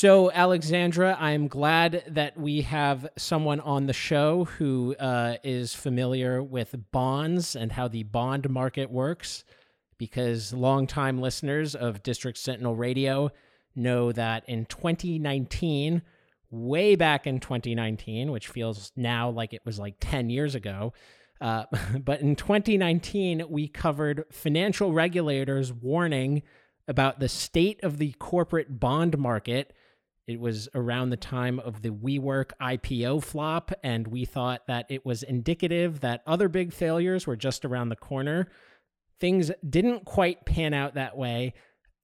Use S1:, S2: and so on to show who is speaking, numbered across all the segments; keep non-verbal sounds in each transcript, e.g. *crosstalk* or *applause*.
S1: So, Alexandra, I'm glad that we have someone on the show who uh, is familiar with bonds and how the bond market works, because longtime listeners of District Sentinel Radio know that in 2019, way back in 2019, which feels now like it was like 10 years ago, uh, *laughs* but in 2019, we covered financial regulators warning about the state of the corporate bond market it was around the time of the WeWork IPO flop, and we thought that it was indicative that other big failures were just around the corner. Things didn't quite pan out that way.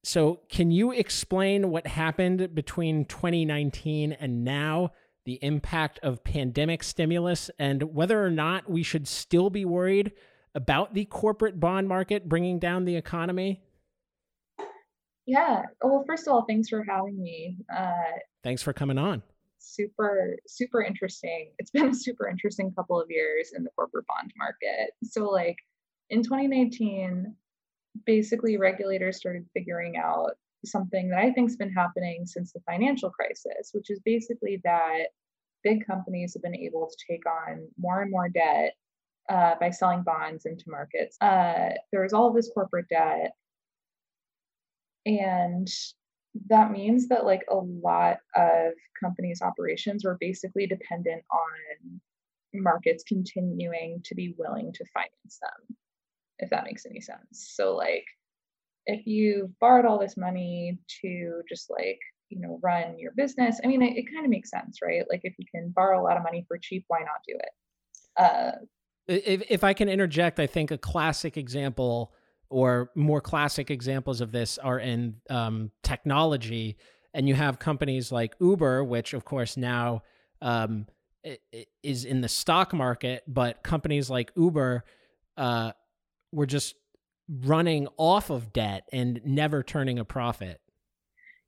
S1: So, can you explain what happened between 2019 and now, the impact of pandemic stimulus, and whether or not we should still be worried about the corporate bond market bringing down the economy?
S2: Yeah. Well, first of all, thanks for having me. Uh,
S1: thanks for coming on.
S2: Super, super interesting. It's been a super interesting couple of years in the corporate bond market. So, like in 2019, basically regulators started figuring out something that I think's been happening since the financial crisis, which is basically that big companies have been able to take on more and more debt uh, by selling bonds into markets. Uh, there was all this corporate debt and that means that like a lot of companies operations were basically dependent on markets continuing to be willing to finance them if that makes any sense. So like if you borrowed all this money to just like you know run your business i mean it, it kind of makes sense right? Like if you can borrow a lot of money for cheap why not do it? Uh,
S1: if, if i can interject i think a classic example or more classic examples of this are in um, technology. And you have companies like Uber, which of course now um, is in the stock market, but companies like Uber uh, were just running off of debt and never turning a profit.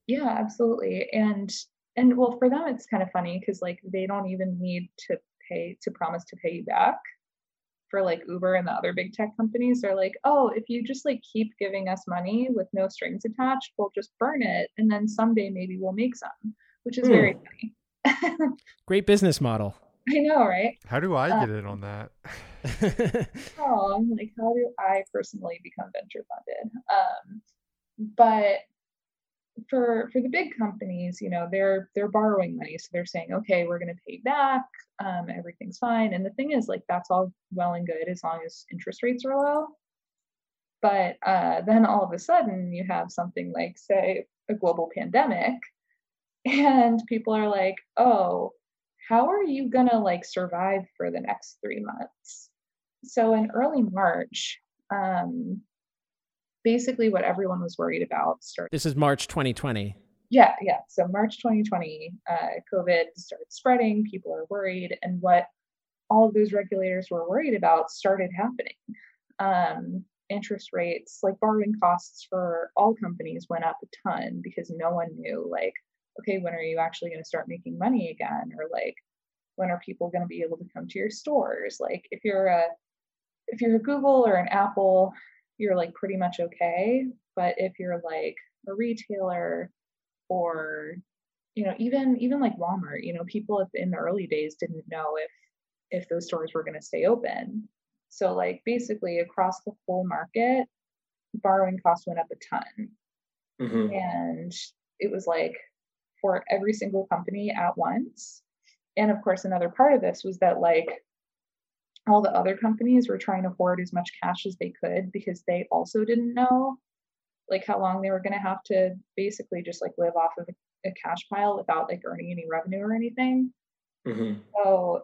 S2: Yeah, absolutely. And and well, for them, it's kind of funny because like they don't even need to pay to promise to pay you back for like Uber and the other big tech companies, they're like, oh, if you just like keep giving us money with no strings attached, we'll just burn it. And then someday maybe we'll make some, which is mm. very funny. *laughs*
S1: Great business model.
S2: I know, right?
S3: How do I uh, get in on that? *laughs*
S2: oh, I'm like, how do I personally become venture funded? Um, but for for the big companies you know they're they're borrowing money so they're saying okay we're going to pay back um, everything's fine and the thing is like that's all well and good as long as interest rates are low but uh, then all of a sudden you have something like say a global pandemic *laughs* and people are like oh how are you to like survive for the next three months so in early march um, basically what everyone was worried about started.
S1: This is March 2020.
S2: Yeah, yeah. So March 2020, uh, COVID started spreading. People are worried, and what all of those regulators were worried about started happening. Um, interest rates, like borrowing costs for all companies, went up a ton because no one knew, like, okay, when are you actually going to start making money again, or like, when are people going to be able to come to your stores? Like, if you're a if you're a Google or an Apple, you're like pretty much okay. But if you're like a retailer or you know even even like Walmart, you know people in the early days didn't know if if those stores were going to stay open. So like basically across the whole market, borrowing costs went up a ton. Mm-hmm. And it was like for every single company at once. And of course, another part of this was that like all the other companies were trying to hoard as much cash as they could because they also didn't know like how long they were going to have to basically just like live off of a, a, cash pile without like earning any revenue or anything mm-hmm. so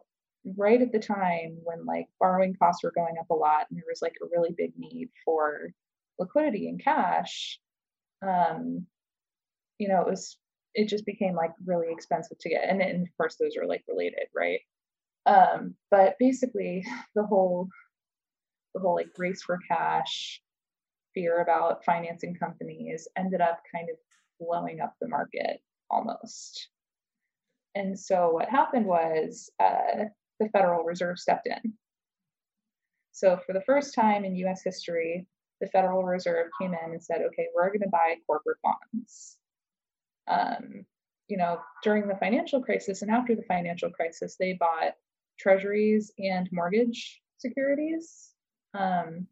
S2: right at the time when like borrowing costs were going up a lot and there was like a really big need for liquidity and cash um you know it was it just became like really expensive to get and, and of course those are like related right um, but basically, *sighs* the whole the whole like race for cash, fear about financing companies ended up kind of blowing up the market almost. And so what happened was uh, the Federal Reserve stepped in. So for the first time in U.S. history, the Federal Reserve came in and said, "Okay, we're going to buy corporate bonds." Um, you know, during the financial crisis and after the financial crisis, they bought treasuries and mortgage securities. Um,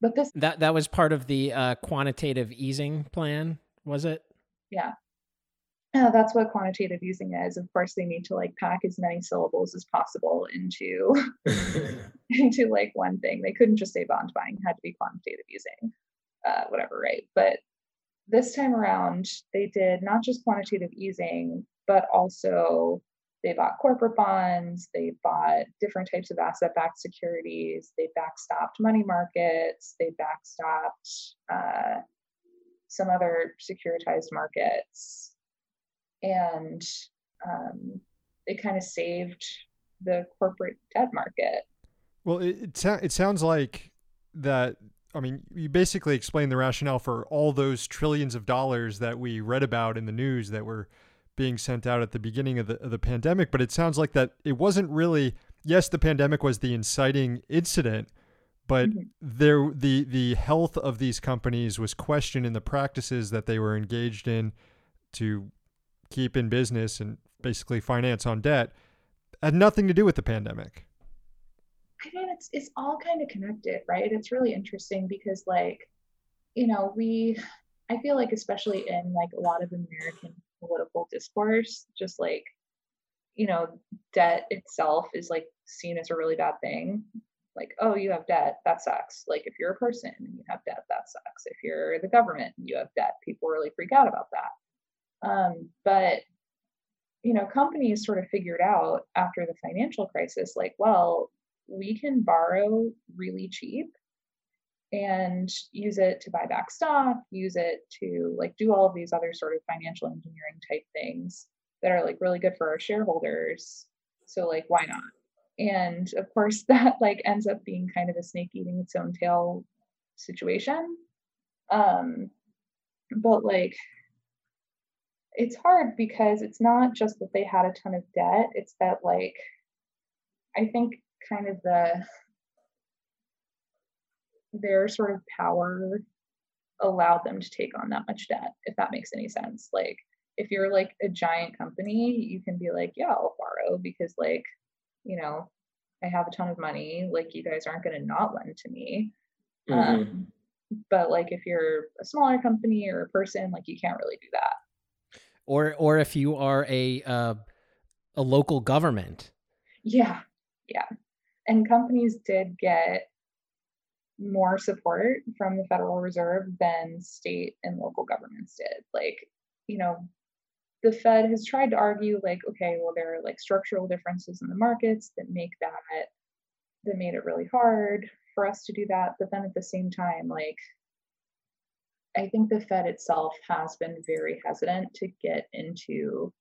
S2: but this
S1: that that was part of the uh, quantitative easing plan, was it?
S2: Yeah. Uh, that's what quantitative easing is. Of course, they need to like pack as many syllables as possible into *laughs* *laughs* into like one thing. They couldn't just say bond buying; had to be quantitative easing, uh, whatever, right? But this time around, they did not just quantitative easing, but also they bought corporate bonds, they bought different types of asset backed securities, they backstopped money markets, they backstopped uh, some other securitized markets. And um, they kind of saved the corporate debt market.
S3: Well, it, it, it sounds like that I mean, you basically explained the rationale for all those trillions of dollars that we read about in the news that were being sent out at the beginning of the, of the pandemic. But it sounds like that it wasn't really, yes, the pandemic was the inciting incident, but mm-hmm. there the the health of these companies was questioned in the practices that they were engaged in to keep in business and basically finance on debt had nothing to do with the pandemic.
S2: I mean, it's it's all kind of connected, right? It's really interesting because, like, you know, we, I feel like, especially in like a lot of American political discourse, just like, you know, debt itself is like seen as a really bad thing. Like, oh, you have debt, that sucks. Like, if you're a person and you have debt, that sucks. If you're the government and you have debt, people really freak out about that. Um, but you know, companies sort of figured out after the financial crisis, like, well, we can borrow really cheap and use it to buy back stock, use it to like do all of these other sort of financial engineering type things that are like really good for our shareholders. So like why not? And of course *laughs* that like ends up being kind of a snake eating its own tail situation. Um but like it's hard because it's not just that they had a ton of debt, it's that like I think kind of the their sort of power allowed them to take on that much debt, if that makes any sense. Like if you're like a giant company, you can be like, yeah, I'll borrow because like, you know, I have a ton of money. Like you guys aren't going to not lend to me. Mm-hmm. Um, but like if you're a smaller company or a person, like you can't really do that.
S1: Or or if you are a uh, a local government.
S2: Yeah, yeah and companies did get more support from the Federal Reserve than state and local governments did. Like, you know, the Fed has tried to argue, like, okay, well, there are like structural differences in the markets that make that that made it really hard for us to do that. But then at the same time, like, I think the Fed itself has been very hesitant to get into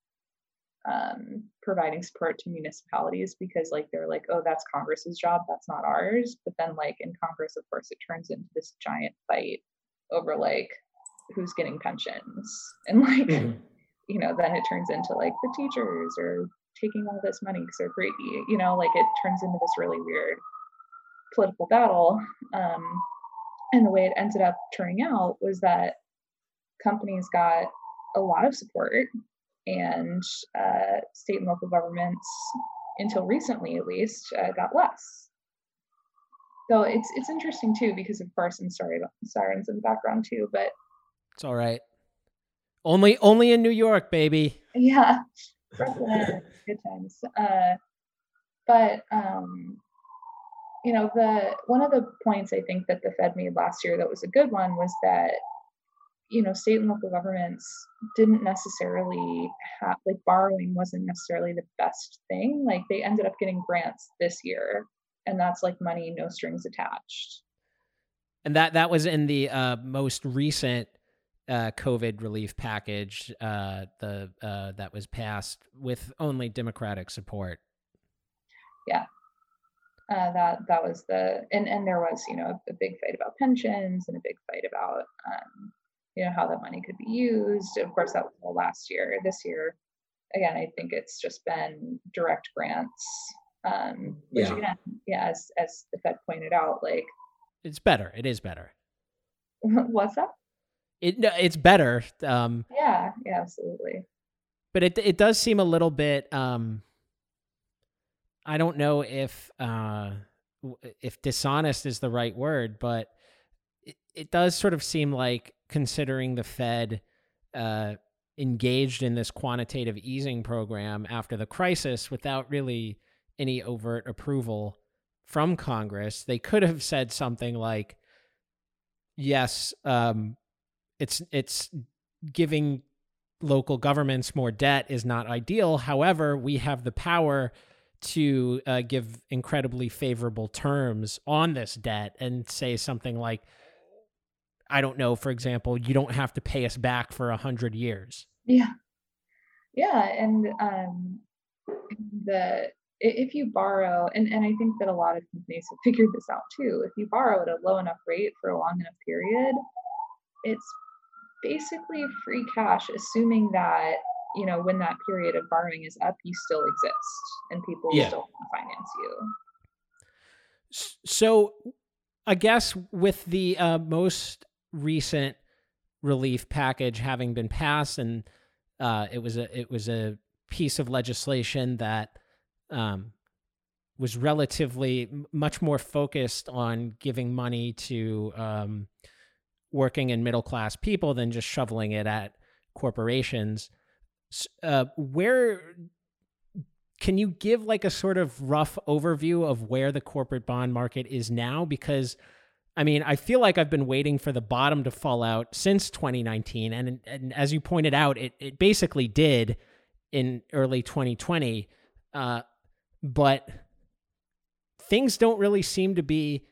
S2: um, providing support to municipalities because like they're like oh that's congress's job that's not ours. But then like in congress of course it turns into this giant fight over like who's getting pensions. *laughs* And like mm-hmm. you know then it turns into like the teachers are taking all this money because they're greedy you know like it turns into this really weird political battle. Um, and the way it ended up turning out was that companies got a lot of support and uh, state and local governments, until recently at least, uh, got less. So it's it's interesting too because of course, and sorry about the sirens in the background too, but
S1: it's all right. Only only in New York, baby.
S2: Yeah, *laughs* *laughs* good times. Uh, but um, you know, the one of the points I think that the Fed made last year that was a good one was that you know, state and local governments didn't necessarily have, like, borrowing wasn't necessarily the best thing. Like, they ended up getting grants this year, and that's like money, no strings attached.
S1: And that that was in the uh, most recent uh, COVID relief package, uh, the uh, that was passed with only Democratic support.
S2: Yeah, uh, that that was the and and there was you know a, a, big fight about pensions and a big fight about um, you know how that money could be used of course that was the last year this year again i think it's just been direct grants um which yeah. again yeah as as the fed pointed out like
S1: it's better it is better *laughs*
S2: what's that
S1: it no, it's better. Um,
S2: yeah, yeah, absolutely.
S1: But it it does seem a little bit. Um, I don't know if uh, if dishonest is the right word, but it, it does sort of seem like considering the Fed uh, engaged in this quantitative easing program after the crisis without really any overt approval from Congress, they could have said something like, "Yes, um, it's it's giving local governments more debt is not ideal. However, we have the power." to uh, give incredibly favorable terms on this debt and say something like, I don't know, for example, you don't have to pay us back for a hundred years.
S2: Yeah. Yeah. And um, the if you borrow, and, and I think that a lot of companies have figured this out too, if you borrow at a low enough rate for a long enough period, it's basically free cash, assuming that you know, when that period of borrowing is up, you still exist and people yeah. still finance you.
S1: So, I guess with the uh, most recent relief package having been passed, and uh, it was a it was a piece of legislation that um, was relatively much more focused on giving money to um, working and middle class people than just shoveling it at corporations uh, where can you give like a sort of rough overview of where the corporate bond market is now? Because I mean, I feel like I've been waiting for the bottom to fall out since 2019, and, and as you pointed out, it it basically did in early 2020. Uh, but things don't really seem to be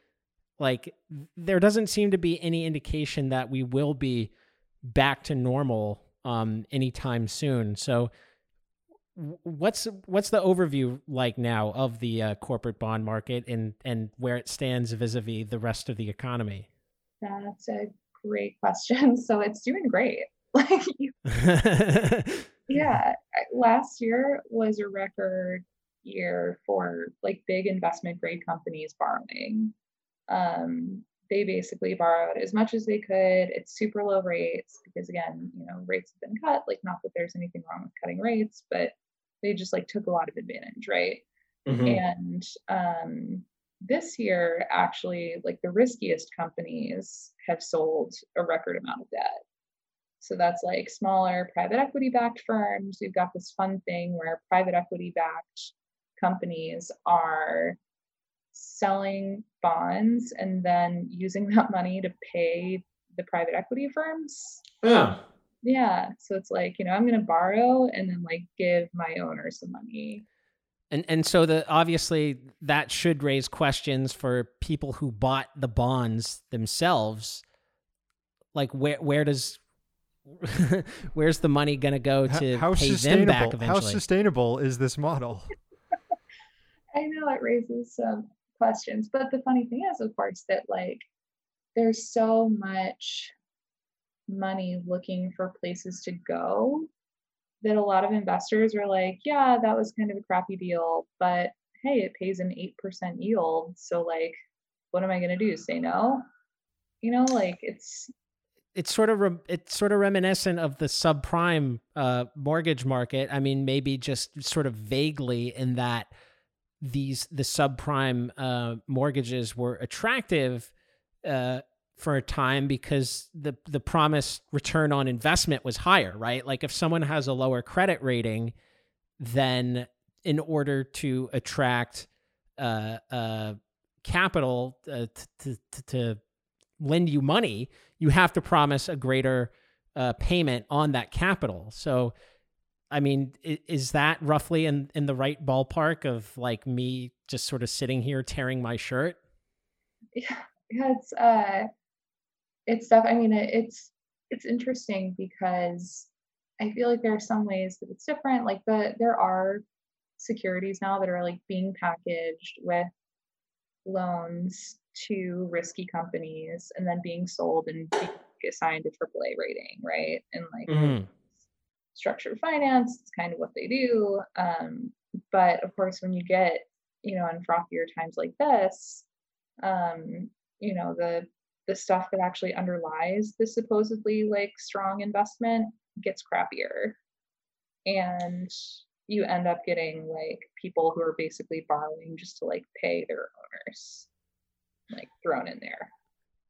S1: like there doesn't seem to be any indication that we will be back to normal um, anytime soon. So, what's what's the overview like now of the uh, corporate bond market and and where it stands vis-a-vis the rest of the economy?
S2: That's a great question. *laughs* So it's doing great. *laughs* Like, *laughs* yeah, last year was a record year for like big investment grade companies borrowing. Um, they basically borrowed as much as they could. It's super low rates because again, you know, rates have been cut. Like not that there's anything wrong with cutting rates, but they just like took a lot of advantage, right? Mm-hmm. And um, this year, actually, like the riskiest companies have sold a record amount of debt. So that's like smaller private equity backed firms. We've got this fun thing where private equity backed companies are selling bonds and then using *laughs* that money to pay the private equity firms.
S1: Yeah.
S2: Yeah. So it's like, you know, I'm going to borrow and then like give my owner some money.
S1: And and so the obviously that should raise questions for people who bought the bonds themselves. Like where where does *laughs* where's the money going to go to how, how pay them back eventually?
S3: How sustainable is this model? *laughs*
S2: I know it raises some questions. But the funny thing is, of course, that like there's so much money looking for places to go that a lot of investors are like, yeah, that was kind of a crappy deal, but hey, it pays an 8% yield. So, like, what am I going to do? Say no? You know, like it's.
S1: It's sort of re- it's sort of reminiscent of the subprime uh, mortgage market. I mean, maybe just sort of vaguely in that these the subprime uh, mortgages were attractive uh, for a time because the the promised return on investment was higher, right? Like if someone has a lower credit rating, then in order to attract uh, uh, capital uh, to, to, to lend you money, you have to promise a greater uh, payment on that capital. So I mean, is that roughly in in the right ballpark of like me just sort of sitting here tearing my shirt?
S2: Yeah, yeah it's uh, it's stuff. I mean, it, it's it's interesting because I feel like there are some ways that it's different. Like the there are securities now that are like being packaged with loans to risky companies and then being sold and being assigned a AAA rating, right? And like mm-hmm structured finance. It's kind of what they do. Um, but of course, when you get, you know, in frothier times like this, um, you know, the the stuff that actually underlies the supposedly like strong investment gets crappier. And you end up getting like people who are basically borrowing just to like pay their owners like thrown in there.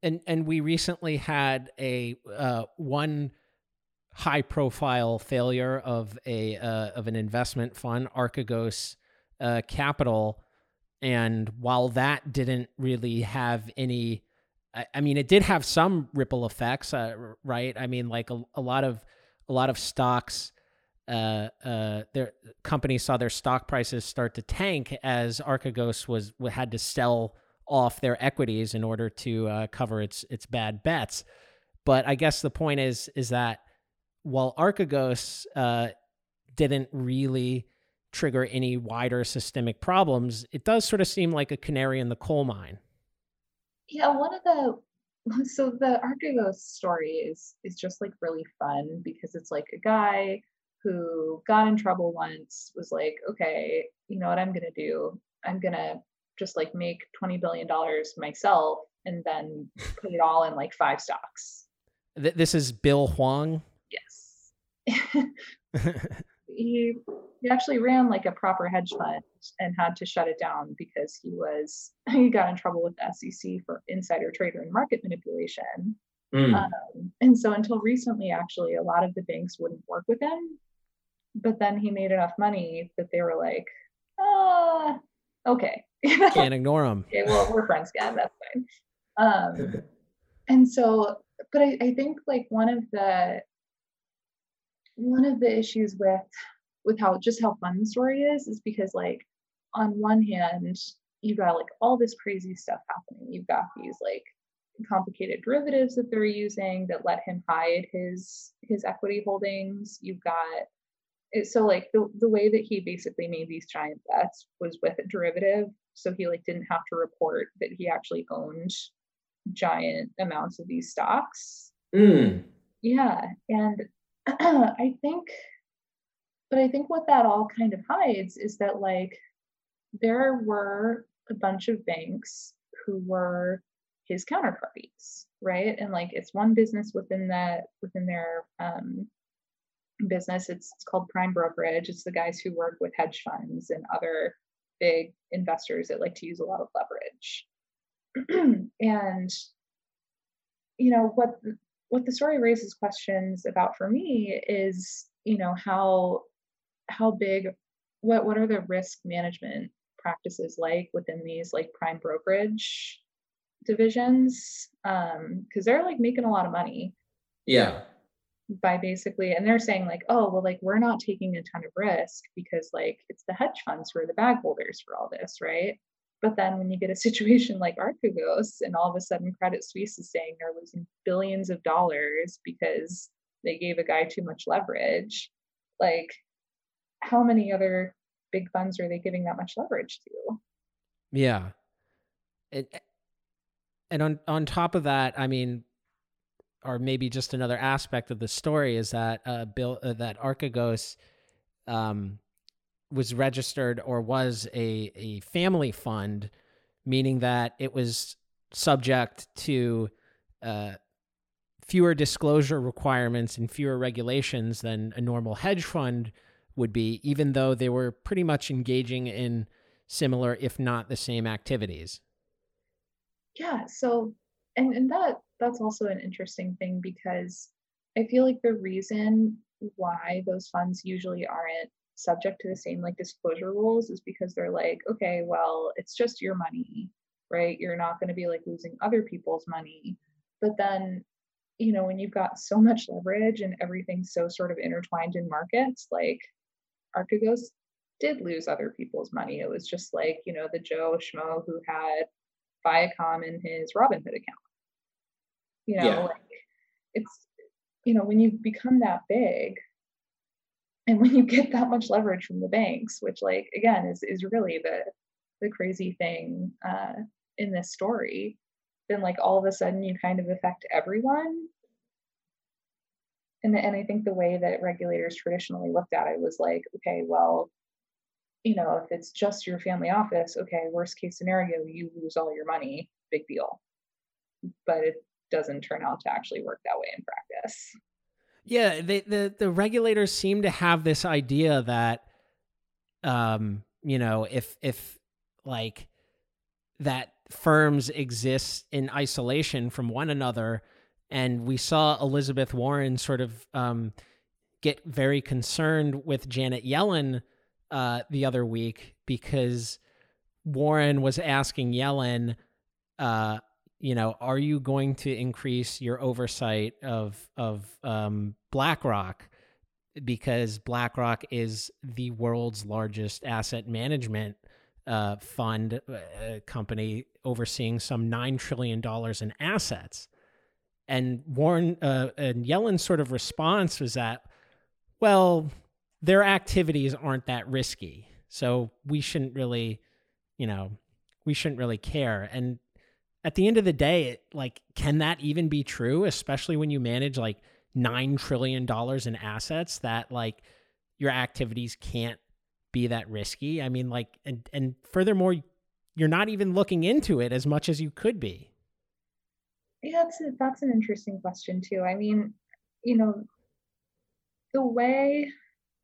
S1: And and we recently had a uh, one high profile failure of a uh, of an investment fund archegos uh, capital. And while that didn't really have any I, mean it did have some ripple effects uh, right i mean like a, a lot of a lot of stocks uh, uh, their companies saw their stock prices start to tank as Archegos was had to sell off their equities in order to uh, cover its its bad bets. But I guess the point is is that while Archegos uh, didn't really trigger any wider systemic problems, it does sort of seem like a canary in the coal mine.
S2: Yeah, one of the *laughs* so the Archegos story is is just like really fun because it's like a guy who got in trouble once was like, okay, you know what I'm gonna do? I'm gonna just like make twenty billion dollars myself and then *laughs* put it all in like five stocks.
S1: This is Bill Hwang
S2: Yes. *laughs* he he actually ran like a proper hedge fund and had to shut it down because he was *laughs* he got in trouble with the SEC for insider trader and market manipulation. Mm. Um, and so until recently, actually, a lot of the banks wouldn't work with him. But then he made enough money that they were like, "Ah, okay, *laughs*
S1: can't ignore him."
S2: okay, well, we're friends again. That's fine. *laughs* Um, and so, but I, I think like one of the one of the issues with with how just how fun the story is is because like on one hand you've got like all this crazy stuff happening. You've got these like complicated derivatives that they're using that let him hide his his equity holdings. You've got it, so like the, the way that he basically made these giant bets was with a derivative. So he like didn't have to report that he actually owned giant amounts of these stocks. Mm. yeah and *clears throat* I think, but I think what that all kind of hides is that like there were a bunch of banks who were his counterparties, right? And like it's one business within that within their um, business. It's, it's called Prime Brokerage. It's the guys who work with hedge funds and other big investors that like to use a lot of leverage. *clears throat* and you know what what the story raises questions about for me is you know how how big what what are the risk management practices like within these like prime brokerage divisions? Um because they're like making a lot of money.
S4: Yeah.
S2: By basically and they're saying like oh well like we're not taking a ton of risk because like it's the hedge funds who are the bag holders for all this right but then when you get a situation *laughs* like Archegos and all of a sudden Credit Suisse is saying they're losing billions of dollars because they gave a guy too much leverage, like how many other big funds are they giving that much leverage to?
S1: Yeah. It, and on on top of that, I mean, or maybe just another aspect of the story is that uh, Bill uh, that Archegos um, was registered or was a, a family fund, meaning that it was subject to uh, fewer disclosure requirements and fewer regulations than a normal hedge fund would be, even though they were pretty much engaging in similar, if not the same activities.
S2: Yeah. So, and, and that that's also an interesting thing because I feel like the reason why those funds usually aren't subject to the same like disclosure rules is because they're like, okay, well, it's just your money, right? You're not going to be like losing other people's money. But then, you know, when you've got so much leverage and everything's so sort of intertwined in markets, like Archegos did lose other people's money. It was just like, you know, the Joe Schmo who had Viacom in his Robinhood account. You know, yeah. like it's, you know, when you become that big, and when you get that much leverage from the banks which like again is is really the the crazy thing uh, in this story then like all of a sudden you kind of affect everyone and and i think the way that regulators traditionally looked at it was like okay well you know if it's just your family office okay worst case scenario you lose all your money big deal but it, doesn't turn out to actually work that way in practice.
S1: Yeah, they, the the regulators seem to have this idea that, um, you know, if if like that firms exist in isolation from one another, and we saw Elizabeth Warren sort of um, get very concerned with Janet Yellen uh, the other week because Warren was asking Yellen, uh, you know, are you going to increase your oversight of of um, BlackRock because BlackRock is the world's largest asset management uh, fund uh, company overseeing some nine trillion dollars in assets. And Warren uh, and Yellen's sort of response was that, well, their activities aren't that risky, so we shouldn't really, you know, we shouldn't really care. And at the end of the day, it, like, can that even be true? Especially when you manage like nine trillion dollars in assets, that like your activities can't be that risky. I mean, like, and and furthermore, you're not even looking into it as much as you could be.
S2: Yeah, that's a, that's an interesting question too. I mean, you know, the way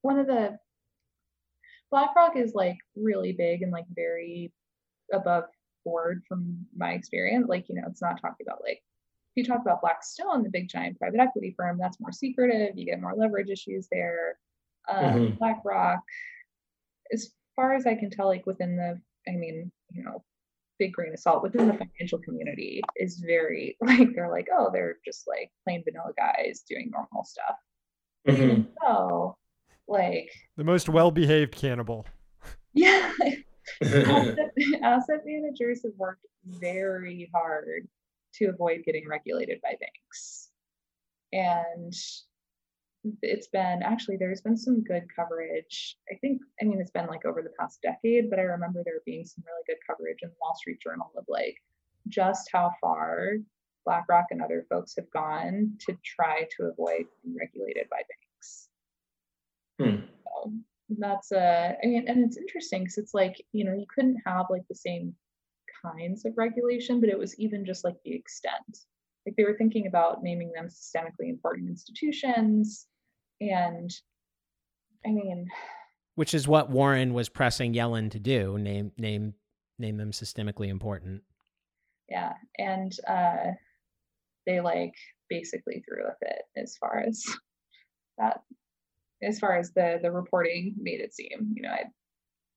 S2: one of the BlackRock is like really big and like very above board from my experience. Like, you know, it's not talking about like if you talk about Blackstone, the big giant private equity firm, that's more secretive. You get more leverage issues there. Um, mm-hmm. BlackRock, as far as I can tell, like within the, I mean, you know, big grain of salt within the financial community is very *laughs* like they're like, oh, they're just like plain vanilla guys doing normal stuff. Mm-hmm. So, like
S3: the most well-behaved cannibal. *laughs*
S2: Yeah, asset, *laughs* asset managers have worked very hard to avoid getting regulated by banks. And it's been actually there's been some good coverage. I think I mean it's been like over the past decade, but I remember there being some really good coverage in the Wall Street Journal of like just how far BlackRock and other folks have gone to try to avoid being regulated by banks. Hmm. So, that's a i mean and it's interesting because it's like you know you couldn't have like the same kinds of regulation but it was even just like the extent. Like they were thinking about naming them systemically important institutions and i mean
S1: which is what warren was pressing yellen to do name name name them systemically important.
S2: Yeah and uh they like basically threw a fit as far as *laughs* that as far as the the reporting made it seem. You know, I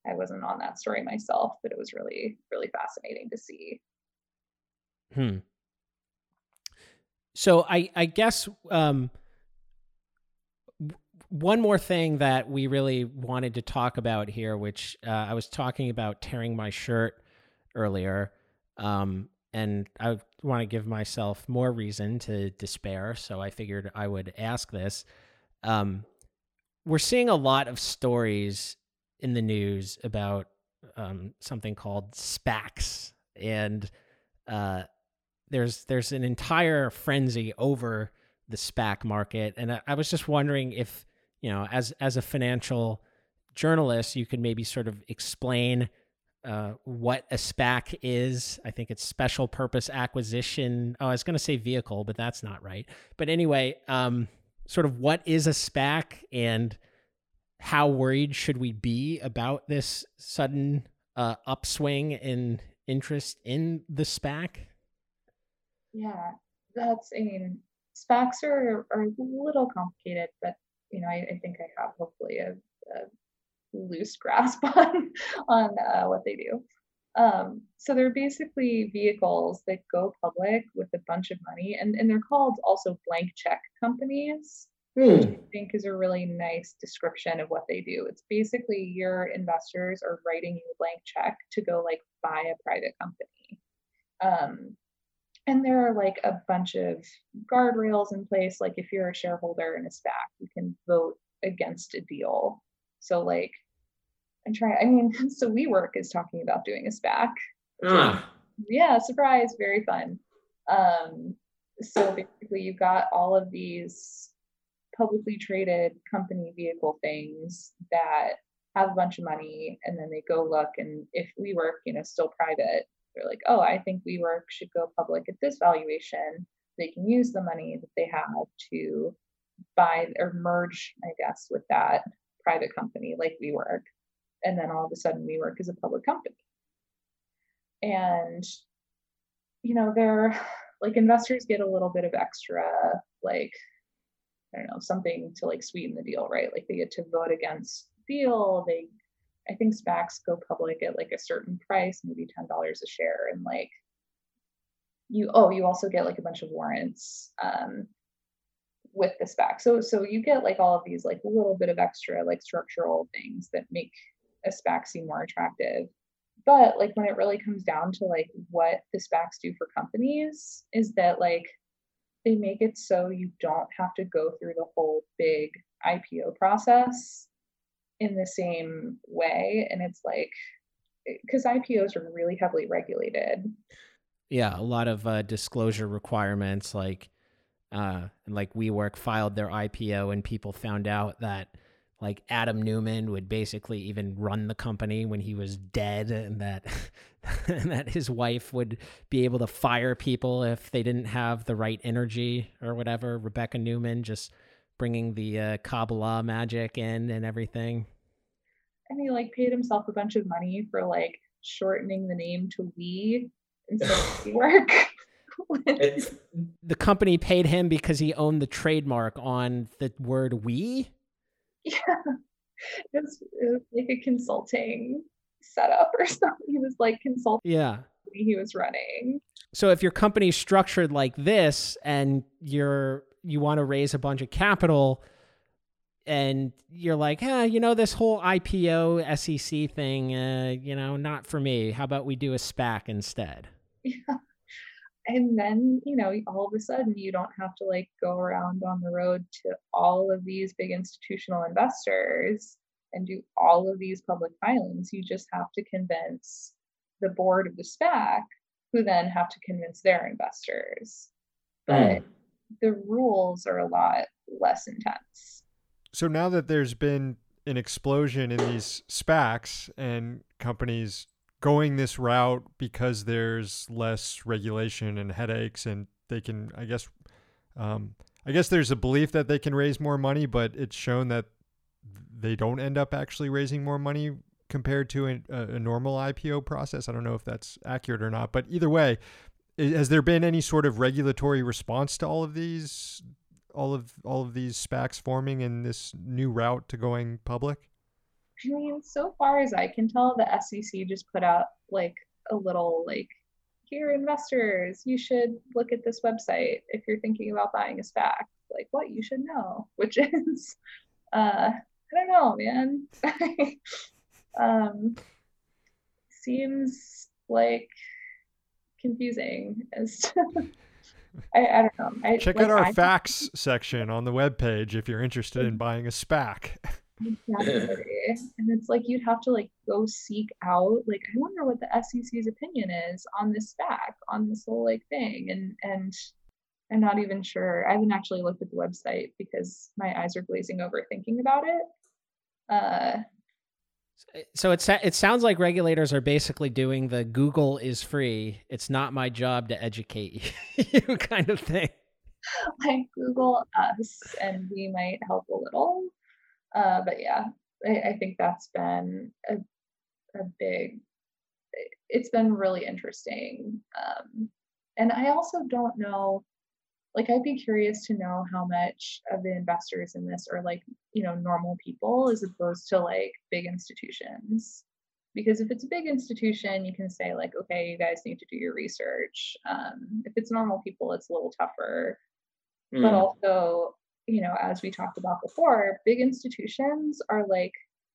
S2: I wasn't on that story myself, but it was really really fascinating to see.
S1: Hmm. So I I guess um, one more thing that we really wanted to talk about here, which uh, I was talking about tearing my shirt earlier, um, and I want to give myself more reason to despair. So I figured I would ask this. Um, we're seeing a lot of stories in the news about um, something called SPACs, and uh, there's there's an entire frenzy over the SPAC market, and I, I, was just wondering if you know, as as a financial journalist, you could maybe sort of explain uh, what a SPAC is. I think it's special purpose acquisition. Oh, I was going to say vehicle, but that's not right. But anyway, um, sort of what is a SPAC and how worried should we be about this sudden uh, upswing in interest in the SPAC?
S2: Yeah, that's, I mean, SPACs are, are a little complicated, but, you know, I, I think I have hopefully a, a loose *laughs* grasp on, on uh, what they do. Um, so they're basically vehicles that go public with a bunch of money, and, and they're called also blank check companies, hmm. which I think is a really nice description of what they do. It's basically your investors are writing you a blank check to go like buy a private company. Um, and there are like a bunch of guardrails in place. Like if you're a shareholder in a SPAC, you can vote against a deal. So like I'm trying. I mean, *laughs* so WeWork is talking about doing a SPAC. Uh. Yeah, surprise, very fun. Um, so basically, you've got all of these publicly traded company vehicle things that have a bunch of money, and then they go look, and if WeWork, you know, still private, they're like, oh, I think WeWork should go public at this valuation. they can use the money that they have to buy or merge, I guess, with that private company like WeWork. And then all of a sudden, WeWork as a public company. And, you know, they're like investors get a little bit of extra, like, I don't know, something to like sweeten the deal, right? Like they get to vote against deal. They, I think SPACs go public at like a certain price, maybe $10 a share. And like, you, oh, you also get like a bunch of warrants. Um, with the SPAC So so you get like all of these like a little bit of extra like structural things that make a SPAC seem more attractive. But like when it really comes down to like what the SPACs do for companies is that like they make it so you don't have to go through the whole big IPO process in the same way. And it's like because IPOs are really heavily regulated.
S1: Yeah, a lot of uh, disclosure requirements like uh, like WeWork filed their IPO, and people found out that like Adam Neumann would basically even run the company when he was dead, and that *laughs* and that his wife would be able to fire people if they didn't have the right energy or whatever. Rebekah Neumann just bringing the uh, Kabbalah magic in and everything.
S2: And he like paid himself a bunch of money for like shortening the name to We instead of *laughs* WeWork
S1: the company paid him because he owned the trademark on the word we
S2: yeah. *laughs* It was, it was like a consulting setup or *laughs* something. He was like consulting
S1: yeah.
S2: he was running.
S1: So if your company's structured like this and you're you want to raise a bunch of capital and you're like, eh, you know, this whole IPO SEC thing, uh, you know, not for me. How about we do a SPAC instead? *laughs*
S2: Yeah and then you know all of a sudden you don't have to like go around on the road to all of these big institutional investors and do all of these public filings. You just have to convince the board of the SPAC who then have to convince their investors. But mm. the rules are a lot less intense.
S3: So now that there's been an explosion in these SPACs and companies going this route because there's less regulation and headaches, and they can, I guess, um, I guess there's a belief that they can raise more money, but it's shown that they don't end up actually raising more money compared to a, a normal IPO process. I don't know if that's accurate or not, but either way, has there been any sort of regulatory response to all of these, all of all of these SPACs forming in this new route to going public?
S2: I mean, so far as I can tell, the SEC just put out like a little like, here investors, you should look at this website if you're thinking about buying a SPAC. Like what you should know, *laughs* which is, uh, I don't know, man. *laughs* um, seems like confusing as to. *laughs* I, I don't know. I,
S3: Check
S2: like,
S3: out our I, facts section on the webpage if you're interested in buying a SPAC.
S2: Exactly. and it's like you'd have to like go seek out like I wonder what the SEC's opinion is on this SPAC, on this whole like thing. And and I'm not even sure. I haven't actually looked at the website because my eyes are glazing over thinking about it. Uh
S1: so it it sounds like regulators are basically doing the Google is free. It's not my job to educate *laughs* you kind of thing. *laughs*
S2: Like Google us and we might help a little. Uh, but yeah, I, I, think that's been a, a big, it's been really interesting. Um, and I also don't know, like, I'd be curious to know how much of the investors in this are like, you know, normal people as opposed to like big institutions. Because if it's a big institution, you can say, like, okay, you guys need to do your research. Um, if it's normal people, it's a little tougher. Mm. But also, you know, as we talked about before, big institutions are like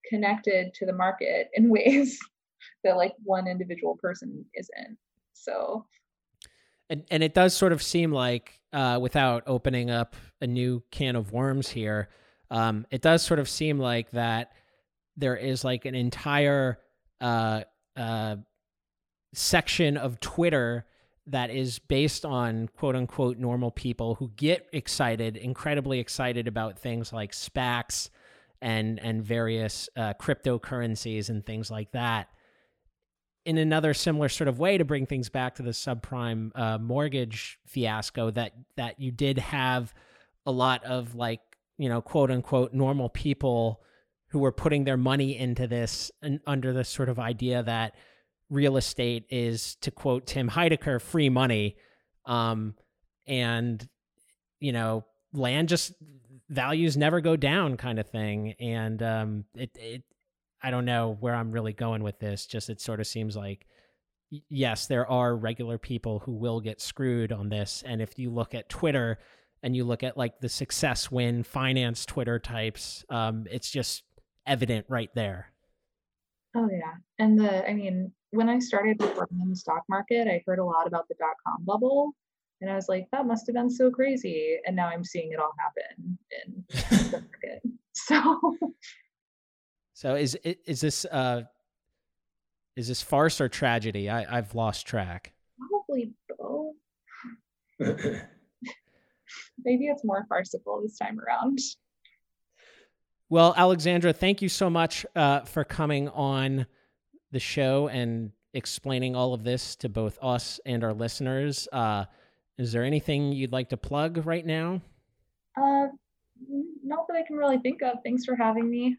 S2: connected to the market in *laughs* ways that like one individual person isn't. So
S1: and and it does sort of seem like uh, without opening up a new can of worms here, um, it does sort of seem like that there is like an entire uh, uh, section of Twitter that is based on quote unquote normal people who get excited, incredibly excited about things like SPACs and and various uh, cryptocurrencies and things like that. in another similar sort of way to bring things back to the subprime uh, mortgage fiasco that that you did have a lot of like you know quote unquote normal people who were putting their money into this and under the sort of idea that real estate is to quote Tim Heidecker free money um, and you know land just values never go down kind of thing and um, it it I don't know where I'm really going with this. Just it sort of seems like yes, there are regular people who will get screwed on this. And if you look at Twitter and you look at like the success win finance Twitter types, um, it's just evident right there.
S2: Oh yeah, and the I mean, when I started working in the stock market, I heard a lot about the dot com bubble, and I was like, that must have been so crazy. And now I'm seeing it all happen in the *laughs* market. *laughs* So
S1: So is is this uh is this farce or tragedy? I, I've lost track.
S2: Probably both. *laughs* Maybe it's more farcical this time around.
S1: Well, Alexandra, thank you so much uh, for coming on the show and explaining all of this to both us and our listeners. Uh, is there anything you'd like to plug right now?
S2: Uh, not that I can really think of. Thanks for having me.